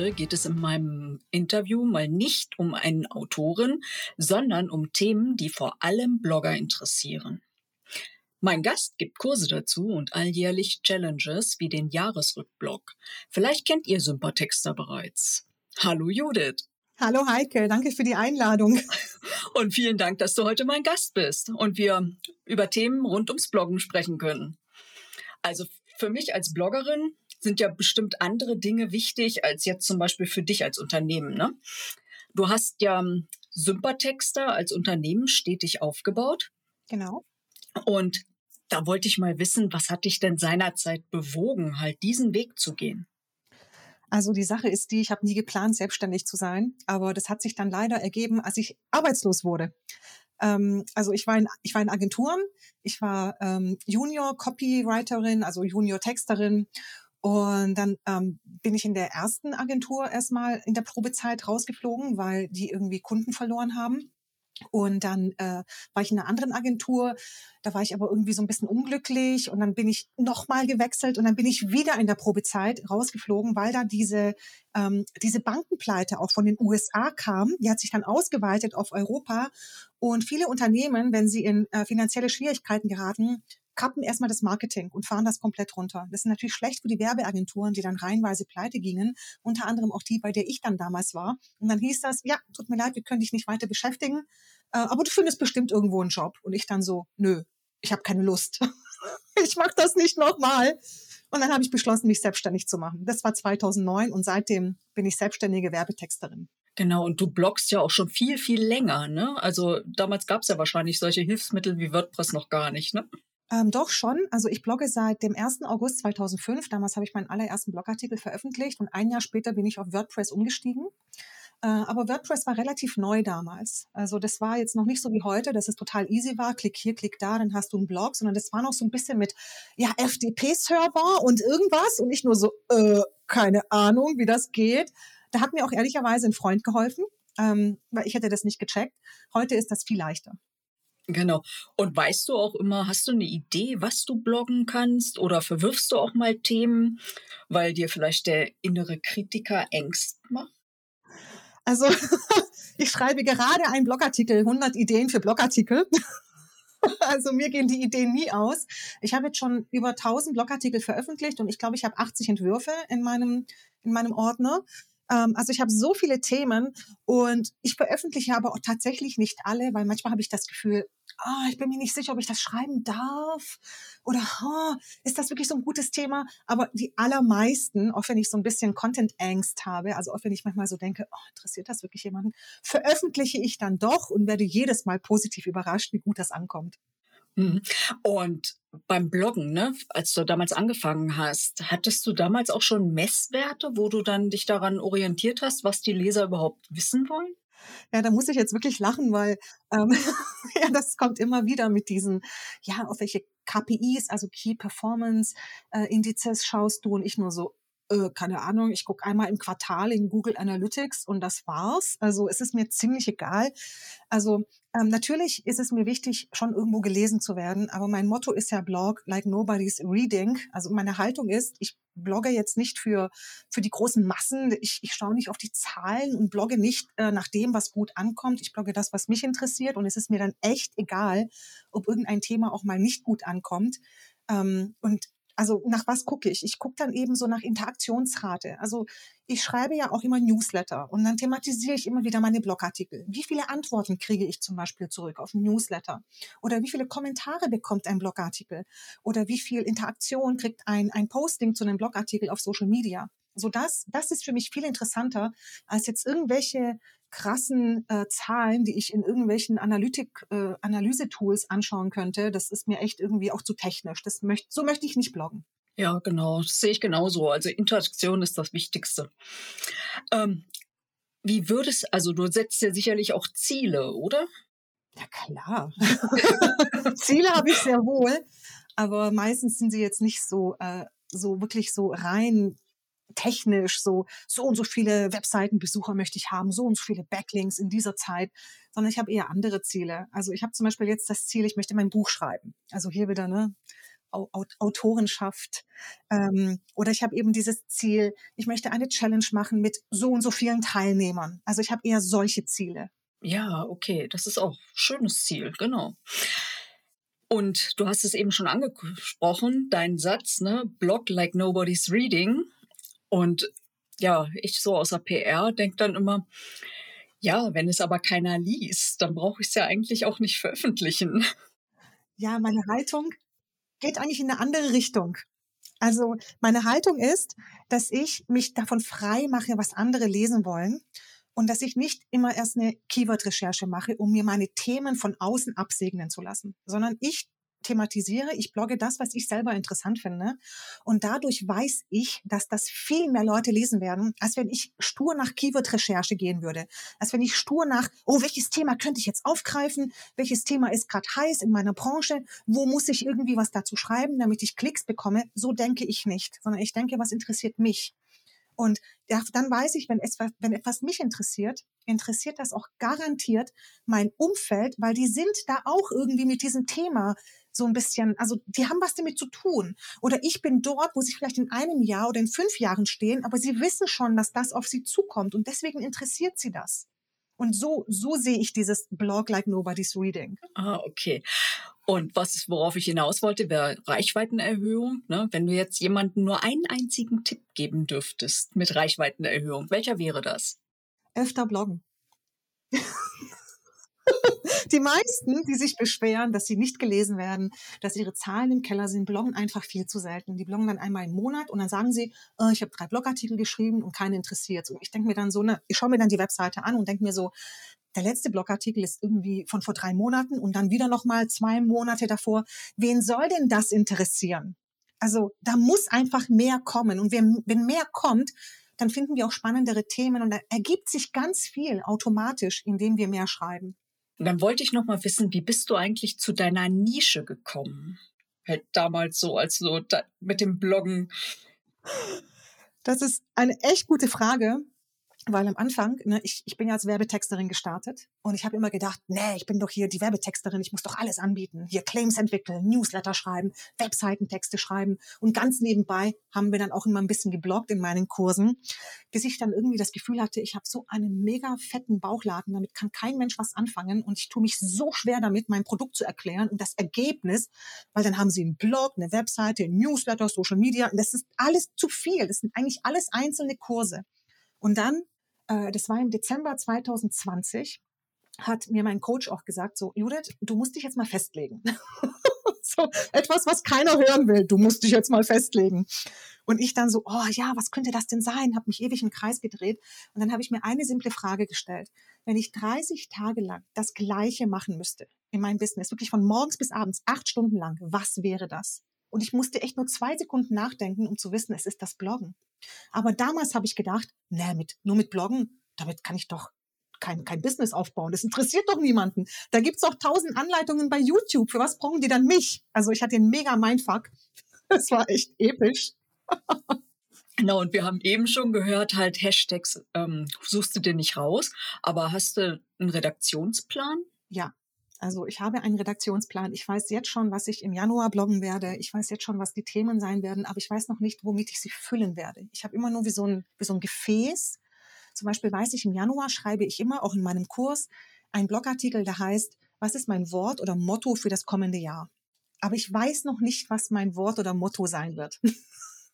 Heute geht es in meinem Interview mal nicht um einen Autoren, sondern um Themen, die vor allem Blogger interessieren. Mein Gast gibt Kurse dazu und alljährlich Challenges wie den Jahresrückblog. Vielleicht kennt ihr Sympathexter bereits. Hallo Judith. Hallo Heike, danke für die Einladung. Und vielen Dank, dass du heute mein Gast bist und wir über Themen rund ums Bloggen sprechen können. Also für mich als Bloggerin sind ja bestimmt andere Dinge wichtig als jetzt zum Beispiel für dich als Unternehmen. Ne? Du hast ja Sympathexter als Unternehmen stetig aufgebaut. Genau. Und da wollte ich mal wissen, was hat dich denn seinerzeit bewogen, halt diesen Weg zu gehen? Also die Sache ist die, ich habe nie geplant, selbstständig zu sein, aber das hat sich dann leider ergeben, als ich arbeitslos wurde. Ähm, also ich war, in, ich war in Agenturen, ich war ähm, Junior Copywriterin, also Junior Texterin und dann ähm, bin ich in der ersten Agentur erstmal in der Probezeit rausgeflogen, weil die irgendwie Kunden verloren haben. Und dann äh, war ich in einer anderen Agentur, da war ich aber irgendwie so ein bisschen unglücklich und dann bin ich nochmal gewechselt und dann bin ich wieder in der Probezeit rausgeflogen, weil da diese, ähm, diese Bankenpleite auch von den USA kam. Die hat sich dann ausgeweitet auf Europa und viele Unternehmen, wenn sie in äh, finanzielle Schwierigkeiten geraten, kappen erstmal das Marketing und fahren das komplett runter. Das ist natürlich schlecht für die Werbeagenturen, die dann reihenweise pleite gingen, unter anderem auch die, bei der ich dann damals war. Und dann hieß das, ja, tut mir leid, wir können dich nicht weiter beschäftigen, äh, aber du findest bestimmt irgendwo einen Job. Und ich dann so, nö, ich habe keine Lust. ich mache das nicht nochmal. Und dann habe ich beschlossen, mich selbstständig zu machen. Das war 2009 und seitdem bin ich selbstständige Werbetexterin. Genau, und du bloggst ja auch schon viel, viel länger, ne? Also damals gab es ja wahrscheinlich solche Hilfsmittel wie WordPress noch gar nicht, ne? Ähm, doch schon. Also ich blogge seit dem 1. August 2005. Damals habe ich meinen allerersten Blogartikel veröffentlicht und ein Jahr später bin ich auf WordPress umgestiegen. Äh, aber WordPress war relativ neu damals. Also das war jetzt noch nicht so wie heute, dass es total easy war. Klick hier, klick da, dann hast du einen Blog, sondern das war noch so ein bisschen mit ja FTP-Server und irgendwas und nicht nur so äh, keine Ahnung, wie das geht. Da hat mir auch ehrlicherweise ein Freund geholfen, ähm, weil ich hätte das nicht gecheckt. Heute ist das viel leichter. Genau. Und weißt du auch immer, hast du eine Idee, was du bloggen kannst oder verwirfst du auch mal Themen, weil dir vielleicht der innere Kritiker Ängst macht? Also, ich schreibe gerade einen Blogartikel, 100 Ideen für Blogartikel. Also mir gehen die Ideen nie aus. Ich habe jetzt schon über 1000 Blogartikel veröffentlicht und ich glaube, ich habe 80 Entwürfe in meinem in meinem Ordner. Ähm, also ich habe so viele Themen und ich veröffentliche aber auch tatsächlich nicht alle, weil manchmal habe ich das Gefühl, oh, ich bin mir nicht sicher, ob ich das schreiben darf oder oh, ist das wirklich so ein gutes Thema? Aber die allermeisten, auch wenn ich so ein bisschen Content-Angst habe, also auch wenn ich manchmal so denke, oh, interessiert das wirklich jemanden, veröffentliche ich dann doch und werde jedes Mal positiv überrascht, wie gut das ankommt. Mhm. Und beim Bloggen, ne, als du damals angefangen hast, hattest du damals auch schon Messwerte, wo du dann dich daran orientiert hast, was die Leser überhaupt wissen wollen? Ja, da muss ich jetzt wirklich lachen, weil ähm, ja, das kommt immer wieder mit diesen, ja, auf welche KPIs, also Key Performance äh, Indizes schaust du und ich nur so, äh, keine Ahnung, ich gucke einmal im Quartal in Google Analytics und das war's. Also es ist mir ziemlich egal. Also ähm, natürlich ist es mir wichtig, schon irgendwo gelesen zu werden, aber mein Motto ist ja Blog like nobody's reading. Also meine Haltung ist, ich blogge jetzt nicht für, für die großen Massen. Ich, ich schaue nicht auf die Zahlen und blogge nicht äh, nach dem, was gut ankommt. Ich blogge das, was mich interessiert und es ist mir dann echt egal, ob irgendein Thema auch mal nicht gut ankommt. Ähm, und also nach was gucke ich? Ich gucke dann eben so nach Interaktionsrate. Also ich schreibe ja auch immer Newsletter und dann thematisiere ich immer wieder meine Blogartikel. Wie viele Antworten kriege ich zum Beispiel zurück auf ein Newsletter? Oder wie viele Kommentare bekommt ein Blogartikel? Oder wie viel Interaktion kriegt ein, ein Posting zu einem Blogartikel auf Social Media? So das, das ist für mich viel interessanter als jetzt irgendwelche krassen äh, Zahlen, die ich in irgendwelchen Analytik, äh, Analyse-Tools anschauen könnte. Das ist mir echt irgendwie auch zu technisch. Das möcht, so möchte ich nicht bloggen. Ja, genau. Das sehe ich genauso. Also Interaktion ist das Wichtigste. Ähm, wie würdest, also du setzt ja sicherlich auch Ziele, oder? Ja, klar. Ziele habe ich sehr wohl, aber meistens sind sie jetzt nicht so, äh, so wirklich so rein technisch so, so und so viele Webseitenbesucher möchte ich haben, so und so viele Backlinks in dieser Zeit, sondern ich habe eher andere Ziele. Also ich habe zum Beispiel jetzt das Ziel, ich möchte mein Buch schreiben. Also hier wieder, ne? Autorenschaft. Ähm, oder ich habe eben dieses Ziel, ich möchte eine Challenge machen mit so und so vielen Teilnehmern. Also ich habe eher solche Ziele. Ja, okay, das ist auch ein schönes Ziel, genau. Und du hast es eben schon angesprochen, dein Satz, ne, Blog like nobody's reading. Und ja, ich so außer PR denke dann immer, ja, wenn es aber keiner liest, dann brauche ich es ja eigentlich auch nicht veröffentlichen. Ja, meine Haltung geht eigentlich in eine andere Richtung. Also meine Haltung ist, dass ich mich davon frei mache, was andere lesen wollen und dass ich nicht immer erst eine Keyword-Recherche mache, um mir meine Themen von außen absegnen zu lassen, sondern ich thematisiere, ich blogge das, was ich selber interessant finde. Und dadurch weiß ich, dass das viel mehr Leute lesen werden, als wenn ich stur nach Keyword-Recherche gehen würde. Als wenn ich stur nach, oh, welches Thema könnte ich jetzt aufgreifen? Welches Thema ist gerade heiß in meiner Branche? Wo muss ich irgendwie was dazu schreiben, damit ich Klicks bekomme? So denke ich nicht, sondern ich denke, was interessiert mich? Und dann weiß ich, wenn etwas, wenn etwas mich interessiert, interessiert das auch garantiert mein Umfeld, weil die sind da auch irgendwie mit diesem Thema so ein bisschen, also die haben was damit zu tun. Oder ich bin dort, wo sie vielleicht in einem Jahr oder in fünf Jahren stehen, aber sie wissen schon, dass das auf sie zukommt und deswegen interessiert sie das. Und so, so sehe ich dieses Blog like nobody's reading. Ah, okay. Und was, worauf ich hinaus wollte, wäre Reichweitenerhöhung. Ne? Wenn du jetzt jemandem nur einen einzigen Tipp geben dürftest mit Reichweitenerhöhung, welcher wäre das? Öfter bloggen. die meisten, die sich beschweren, dass sie nicht gelesen werden, dass ihre Zahlen im Keller sind, bloggen einfach viel zu selten. Die bloggen dann einmal im Monat und dann sagen sie, oh, ich habe drei Blogartikel geschrieben und keinen interessiert. Und ich denke mir dann so, ne, ich schaue mir dann die Webseite an und denke mir so, der letzte Blogartikel ist irgendwie von vor drei Monaten und dann wieder noch mal zwei Monate davor. Wen soll denn das interessieren? Also da muss einfach mehr kommen. Und wenn mehr kommt, dann finden wir auch spannendere Themen und da ergibt sich ganz viel automatisch, indem wir mehr schreiben. Und dann wollte ich noch mal wissen, wie bist du eigentlich zu deiner Nische gekommen? Halt damals so, als so mit dem Bloggen. Das ist eine echt gute Frage. Weil am Anfang, ne, ich, ich bin ja als Werbetexterin gestartet und ich habe immer gedacht, nee, ich bin doch hier die Werbetexterin, ich muss doch alles anbieten. Hier Claims entwickeln, Newsletter schreiben, Webseitentexte schreiben und ganz nebenbei haben wir dann auch immer ein bisschen gebloggt in meinen Kursen, bis ich dann irgendwie das Gefühl hatte, ich habe so einen mega fetten Bauchladen, damit kann kein Mensch was anfangen und ich tue mich so schwer damit, mein Produkt zu erklären und das Ergebnis, weil dann haben sie einen Blog, eine Webseite, Newsletter, Social Media und das ist alles zu viel. Das sind eigentlich alles einzelne Kurse. Und dann, äh, das war im Dezember 2020, hat mir mein Coach auch gesagt, so, Judith, du musst dich jetzt mal festlegen. so etwas, was keiner hören will. Du musst dich jetzt mal festlegen. Und ich dann so, oh ja, was könnte das denn sein? Habe mich ewig im Kreis gedreht. Und dann habe ich mir eine simple Frage gestellt. Wenn ich 30 Tage lang das Gleiche machen müsste in meinem Business, wirklich von morgens bis abends, acht Stunden lang, was wäre das? Und ich musste echt nur zwei Sekunden nachdenken, um zu wissen, es ist das Bloggen. Aber damals habe ich gedacht, nee, mit, nur mit Bloggen, damit kann ich doch kein, kein Business aufbauen. Das interessiert doch niemanden. Da gibt's doch tausend Anleitungen bei YouTube. Für was brauchen die dann mich? Also ich hatte einen mega Mindfuck. Das war echt episch. Genau, und wir haben eben schon gehört, halt Hashtags ähm, suchst du dir nicht raus, aber hast du einen Redaktionsplan? Ja, also ich habe einen Redaktionsplan. Ich weiß jetzt schon, was ich im Januar bloggen werde. Ich weiß jetzt schon, was die Themen sein werden, aber ich weiß noch nicht, womit ich sie füllen werde. Ich habe immer nur wie so ein, wie so ein Gefäß. Zum Beispiel weiß ich, im Januar schreibe ich immer, auch in meinem Kurs, einen Blogartikel, der heißt, was ist mein Wort oder Motto für das kommende Jahr? Aber ich weiß noch nicht, was mein Wort oder Motto sein wird.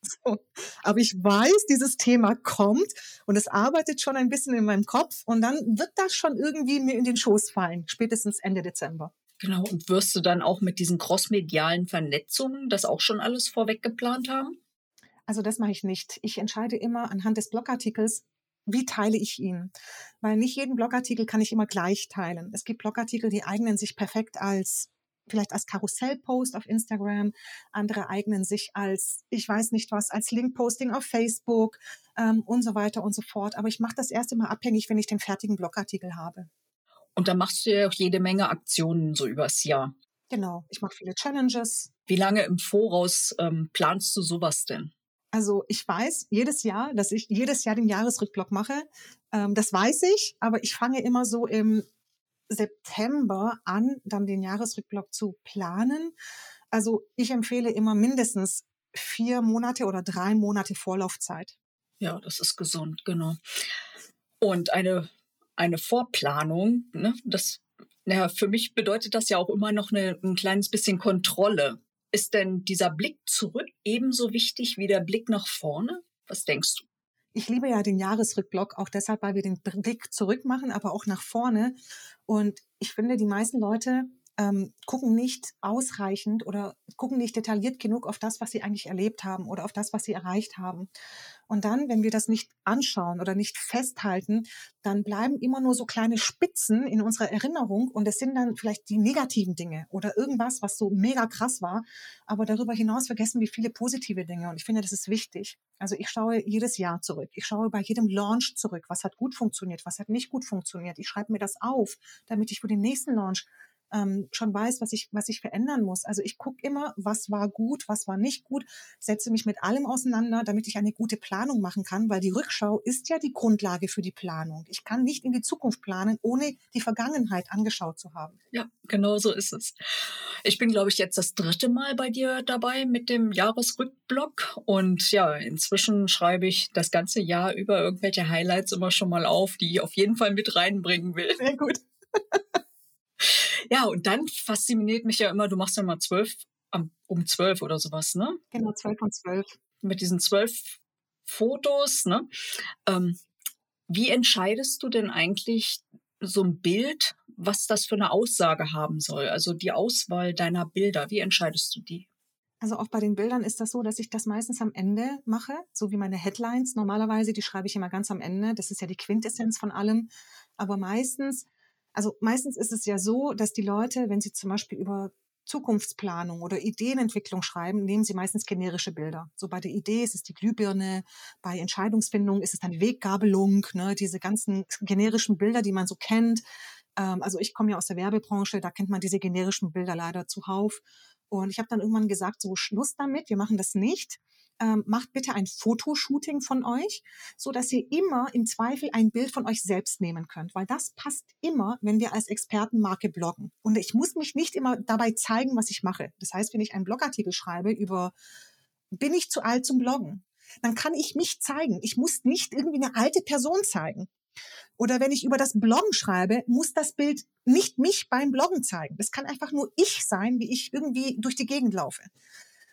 So. Aber ich weiß, dieses Thema kommt und es arbeitet schon ein bisschen in meinem Kopf und dann wird das schon irgendwie mir in den Schoß fallen, spätestens Ende Dezember. Genau, und wirst du dann auch mit diesen crossmedialen Vernetzungen das auch schon alles vorweg geplant haben? Also das mache ich nicht. Ich entscheide immer anhand des Blogartikels, wie teile ich ihn? Weil nicht jeden Blogartikel kann ich immer gleich teilen. Es gibt Blogartikel, die eignen sich perfekt als vielleicht als Karussellpost auf Instagram, andere eignen sich als, ich weiß nicht was, als Linkposting auf Facebook ähm, und so weiter und so fort. Aber ich mache das erst immer abhängig, wenn ich den fertigen Blogartikel habe. Und dann machst du ja auch jede Menge Aktionen so übers Jahr. Genau, ich mache viele Challenges. Wie lange im Voraus ähm, planst du sowas denn? Also ich weiß jedes Jahr, dass ich jedes Jahr den Jahresrückblock mache. Ähm, das weiß ich, aber ich fange immer so im September an, dann den Jahresrückblock zu planen. Also ich empfehle immer mindestens vier Monate oder drei Monate Vorlaufzeit. Ja, das ist gesund, genau. Und eine, eine Vorplanung, ne, das, ja, für mich bedeutet das ja auch immer noch eine, ein kleines bisschen Kontrolle. Ist denn dieser Blick zurück ebenso wichtig wie der Blick nach vorne? Was denkst du? Ich liebe ja den Jahresrückblock, auch deshalb, weil wir den Blick zurück machen, aber auch nach vorne. Und ich finde, die meisten Leute ähm, gucken nicht ausreichend oder gucken nicht detailliert genug auf das, was sie eigentlich erlebt haben oder auf das, was sie erreicht haben. Und dann, wenn wir das nicht anschauen oder nicht festhalten, dann bleiben immer nur so kleine Spitzen in unserer Erinnerung und es sind dann vielleicht die negativen Dinge oder irgendwas, was so mega krass war. Aber darüber hinaus vergessen wir viele positive Dinge und ich finde, das ist wichtig. Also ich schaue jedes Jahr zurück. Ich schaue bei jedem Launch zurück. Was hat gut funktioniert? Was hat nicht gut funktioniert? Ich schreibe mir das auf, damit ich für den nächsten Launch ähm, schon weiß, was ich, was ich verändern muss. Also ich gucke immer, was war gut, was war nicht gut, setze mich mit allem auseinander, damit ich eine gute Planung machen kann, weil die Rückschau ist ja die Grundlage für die Planung. Ich kann nicht in die Zukunft planen, ohne die Vergangenheit angeschaut zu haben. Ja, genau so ist es. Ich bin, glaube ich, jetzt das dritte Mal bei dir dabei mit dem Jahresrückblock und ja, inzwischen schreibe ich das ganze Jahr über irgendwelche Highlights immer schon mal auf, die ich auf jeden Fall mit reinbringen will. Sehr gut. Ja, und dann fasziniert mich ja immer, du machst ja mal zwölf um zwölf oder sowas, ne? Genau, zwölf und zwölf. Mit diesen zwölf Fotos, ne? Ähm, wie entscheidest du denn eigentlich so ein Bild, was das für eine Aussage haben soll? Also die Auswahl deiner Bilder, wie entscheidest du die? Also auch bei den Bildern ist das so, dass ich das meistens am Ende mache, so wie meine Headlines. Normalerweise, die schreibe ich immer ganz am Ende. Das ist ja die Quintessenz von allem. Aber meistens also meistens ist es ja so, dass die Leute, wenn sie zum Beispiel über Zukunftsplanung oder Ideenentwicklung schreiben, nehmen sie meistens generische Bilder. So bei der Idee ist es die Glühbirne, bei Entscheidungsfindung ist es dann die Weggabelung, ne, diese ganzen generischen Bilder, die man so kennt. Ähm, also ich komme ja aus der Werbebranche, da kennt man diese generischen Bilder leider zuhauf. Und ich habe dann irgendwann gesagt, so Schluss damit, wir machen das nicht ähm, macht bitte ein Fotoshooting von euch, so dass ihr immer im Zweifel ein Bild von euch selbst nehmen könnt, weil das passt immer, wenn wir als Expertenmarke bloggen. Und ich muss mich nicht immer dabei zeigen, was ich mache. Das heißt, wenn ich einen Blogartikel schreibe über bin ich zu alt zum Bloggen, dann kann ich mich zeigen. Ich muss nicht irgendwie eine alte Person zeigen. Oder wenn ich über das Bloggen schreibe, muss das Bild nicht mich beim Bloggen zeigen. Das kann einfach nur ich sein, wie ich irgendwie durch die Gegend laufe.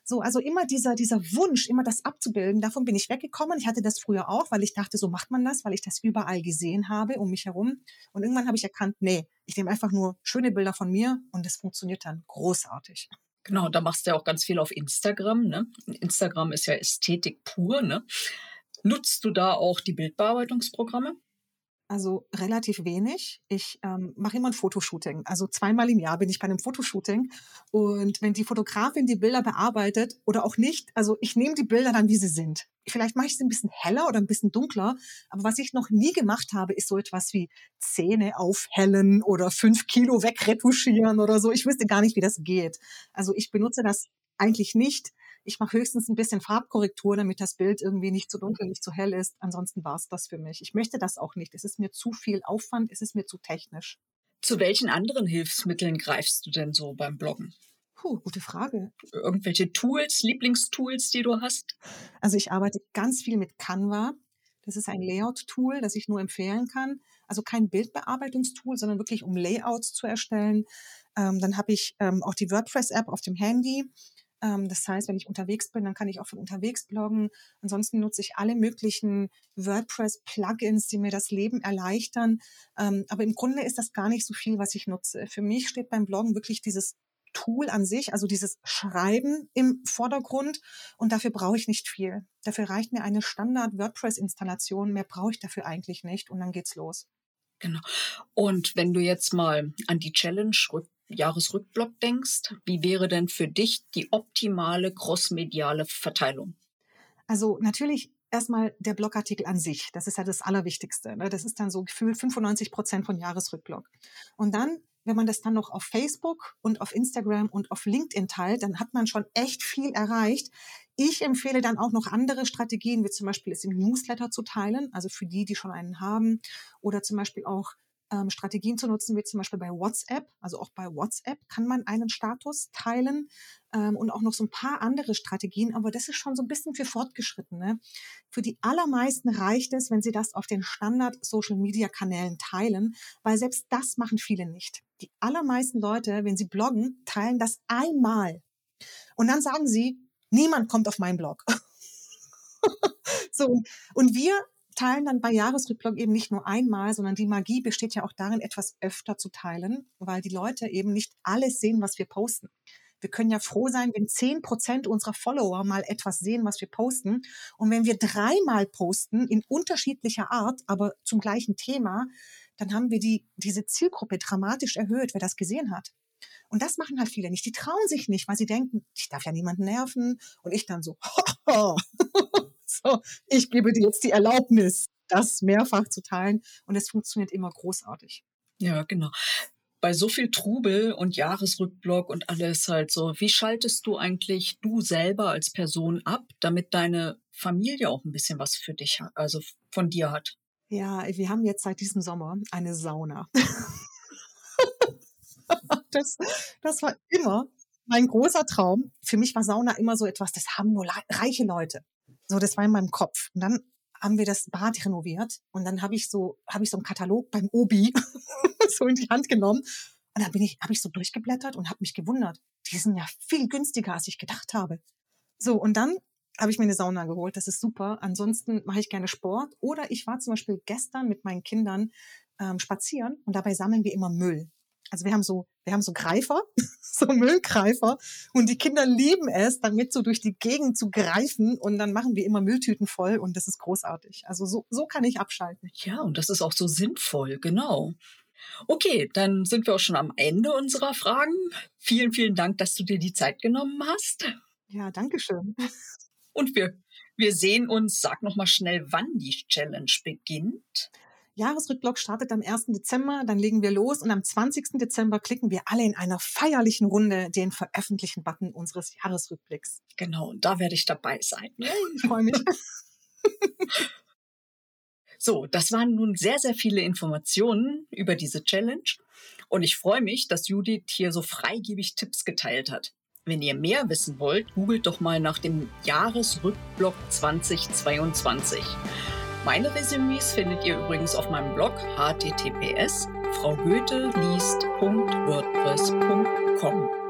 So, also immer dieser, dieser Wunsch, immer das abzubilden, davon bin ich weggekommen. Ich hatte das früher auch, weil ich dachte, so macht man das, weil ich das überall gesehen habe um mich herum. Und irgendwann habe ich erkannt, nee, ich nehme einfach nur schöne Bilder von mir und das funktioniert dann großartig. Genau, da machst du ja auch ganz viel auf Instagram. Ne? Instagram ist ja Ästhetik pur. Ne? Nutzt du da auch die Bildbearbeitungsprogramme? Also relativ wenig. Ich ähm, mache immer ein Fotoshooting. Also zweimal im Jahr bin ich bei einem Fotoshooting. Und wenn die Fotografin die Bilder bearbeitet oder auch nicht, also ich nehme die Bilder dann, wie sie sind. Vielleicht mache ich sie ein bisschen heller oder ein bisschen dunkler. Aber was ich noch nie gemacht habe, ist so etwas wie Zähne aufhellen oder fünf Kilo wegretuschieren oder so. Ich wüsste gar nicht, wie das geht. Also ich benutze das eigentlich nicht. Ich mache höchstens ein bisschen Farbkorrektur, damit das Bild irgendwie nicht zu dunkel, nicht zu hell ist. Ansonsten war es das für mich. Ich möchte das auch nicht. Es ist mir zu viel Aufwand, es ist mir zu technisch. Zu welchen anderen Hilfsmitteln greifst du denn so beim Bloggen? Puh, gute Frage. Irgendwelche Tools, Lieblingstools, die du hast? Also ich arbeite ganz viel mit Canva. Das ist ein Layout-Tool, das ich nur empfehlen kann. Also kein Bildbearbeitungstool, sondern wirklich um Layouts zu erstellen. Ähm, dann habe ich ähm, auch die WordPress-App auf dem Handy. Ähm, das heißt, wenn ich unterwegs bin, dann kann ich auch von unterwegs bloggen. Ansonsten nutze ich alle möglichen WordPress-Plugins, die mir das Leben erleichtern. Ähm, aber im Grunde ist das gar nicht so viel, was ich nutze. Für mich steht beim Bloggen wirklich dieses Tool an sich, also dieses Schreiben im Vordergrund. Und dafür brauche ich nicht viel. Dafür reicht mir eine Standard-WordPress-Installation. Mehr brauche ich dafür eigentlich nicht. Und dann geht's los. Genau. Und wenn du jetzt mal an die Challenge rück Jahresrückblock denkst, wie wäre denn für dich die optimale crossmediale Verteilung? Also natürlich erstmal der Blogartikel an sich. Das ist ja das Allerwichtigste. Ne? Das ist dann so gefühlt 95 Prozent von Jahresrückblock. Und dann, wenn man das dann noch auf Facebook und auf Instagram und auf LinkedIn teilt, dann hat man schon echt viel erreicht. Ich empfehle dann auch noch andere Strategien, wie zum Beispiel es im Newsletter zu teilen, also für die, die schon einen haben, oder zum Beispiel auch ähm, Strategien zu nutzen, wie zum Beispiel bei WhatsApp. Also auch bei WhatsApp kann man einen Status teilen ähm, und auch noch so ein paar andere Strategien. Aber das ist schon so ein bisschen für Fortgeschrittene. Für die allermeisten reicht es, wenn sie das auf den Standard-Social-Media-Kanälen teilen, weil selbst das machen viele nicht. Die allermeisten Leute, wenn sie bloggen, teilen das einmal. Und dann sagen sie, niemand kommt auf meinen Blog. so, und wir teilen dann bei Jahresrückblick eben nicht nur einmal, sondern die Magie besteht ja auch darin, etwas öfter zu teilen, weil die Leute eben nicht alles sehen, was wir posten. Wir können ja froh sein, wenn zehn Prozent unserer Follower mal etwas sehen, was wir posten. Und wenn wir dreimal posten, in unterschiedlicher Art, aber zum gleichen Thema, dann haben wir die, diese Zielgruppe dramatisch erhöht, wer das gesehen hat. Und das machen halt viele nicht. Die trauen sich nicht, weil sie denken, ich darf ja niemanden nerven. Und ich dann so, so, ich gebe dir jetzt die Erlaubnis, das mehrfach zu teilen. Und es funktioniert immer großartig. Ja, genau. Bei so viel Trubel und Jahresrückblock und alles halt so, wie schaltest du eigentlich du selber als Person ab, damit deine Familie auch ein bisschen was für dich, also von dir hat? Ja, wir haben jetzt seit diesem Sommer eine Sauna. das, das war immer mein großer Traum. Für mich war Sauna immer so etwas, das haben nur reiche Leute. So, das war in meinem Kopf. Und dann haben wir das Bad renoviert und dann habe ich so habe ich so einen Katalog beim Obi so in die Hand genommen und dann bin ich habe ich so durchgeblättert und habe mich gewundert. Die sind ja viel günstiger als ich gedacht habe. So und dann habe ich mir eine Sauna geholt. Das ist super. Ansonsten mache ich gerne Sport oder ich war zum Beispiel gestern mit meinen Kindern ähm, spazieren und dabei sammeln wir immer Müll. Also wir haben so, wir haben so Greifer, so Müllgreifer und die Kinder lieben es, damit so durch die Gegend zu greifen und dann machen wir immer Mülltüten voll und das ist großartig. Also so, so kann ich abschalten. Ja, und das ist auch so sinnvoll, genau. Okay, dann sind wir auch schon am Ende unserer Fragen. Vielen, vielen Dank, dass du dir die Zeit genommen hast. Ja, danke schön. Und wir, wir sehen uns, sag nochmal schnell, wann die Challenge beginnt. Jahresrückblock startet am 1. Dezember, dann legen wir los und am 20. Dezember klicken wir alle in einer feierlichen Runde den Veröffentlichen-Button unseres Jahresrückblicks. Genau, und da werde ich dabei sein. ich freue mich. so, das waren nun sehr, sehr viele Informationen über diese Challenge und ich freue mich, dass Judith hier so freigebig Tipps geteilt hat. Wenn ihr mehr wissen wollt, googelt doch mal nach dem Jahresrückblock 2022. Meine Resümees findet ihr übrigens auf meinem Blog https fraugoetheliest.wordpress.com.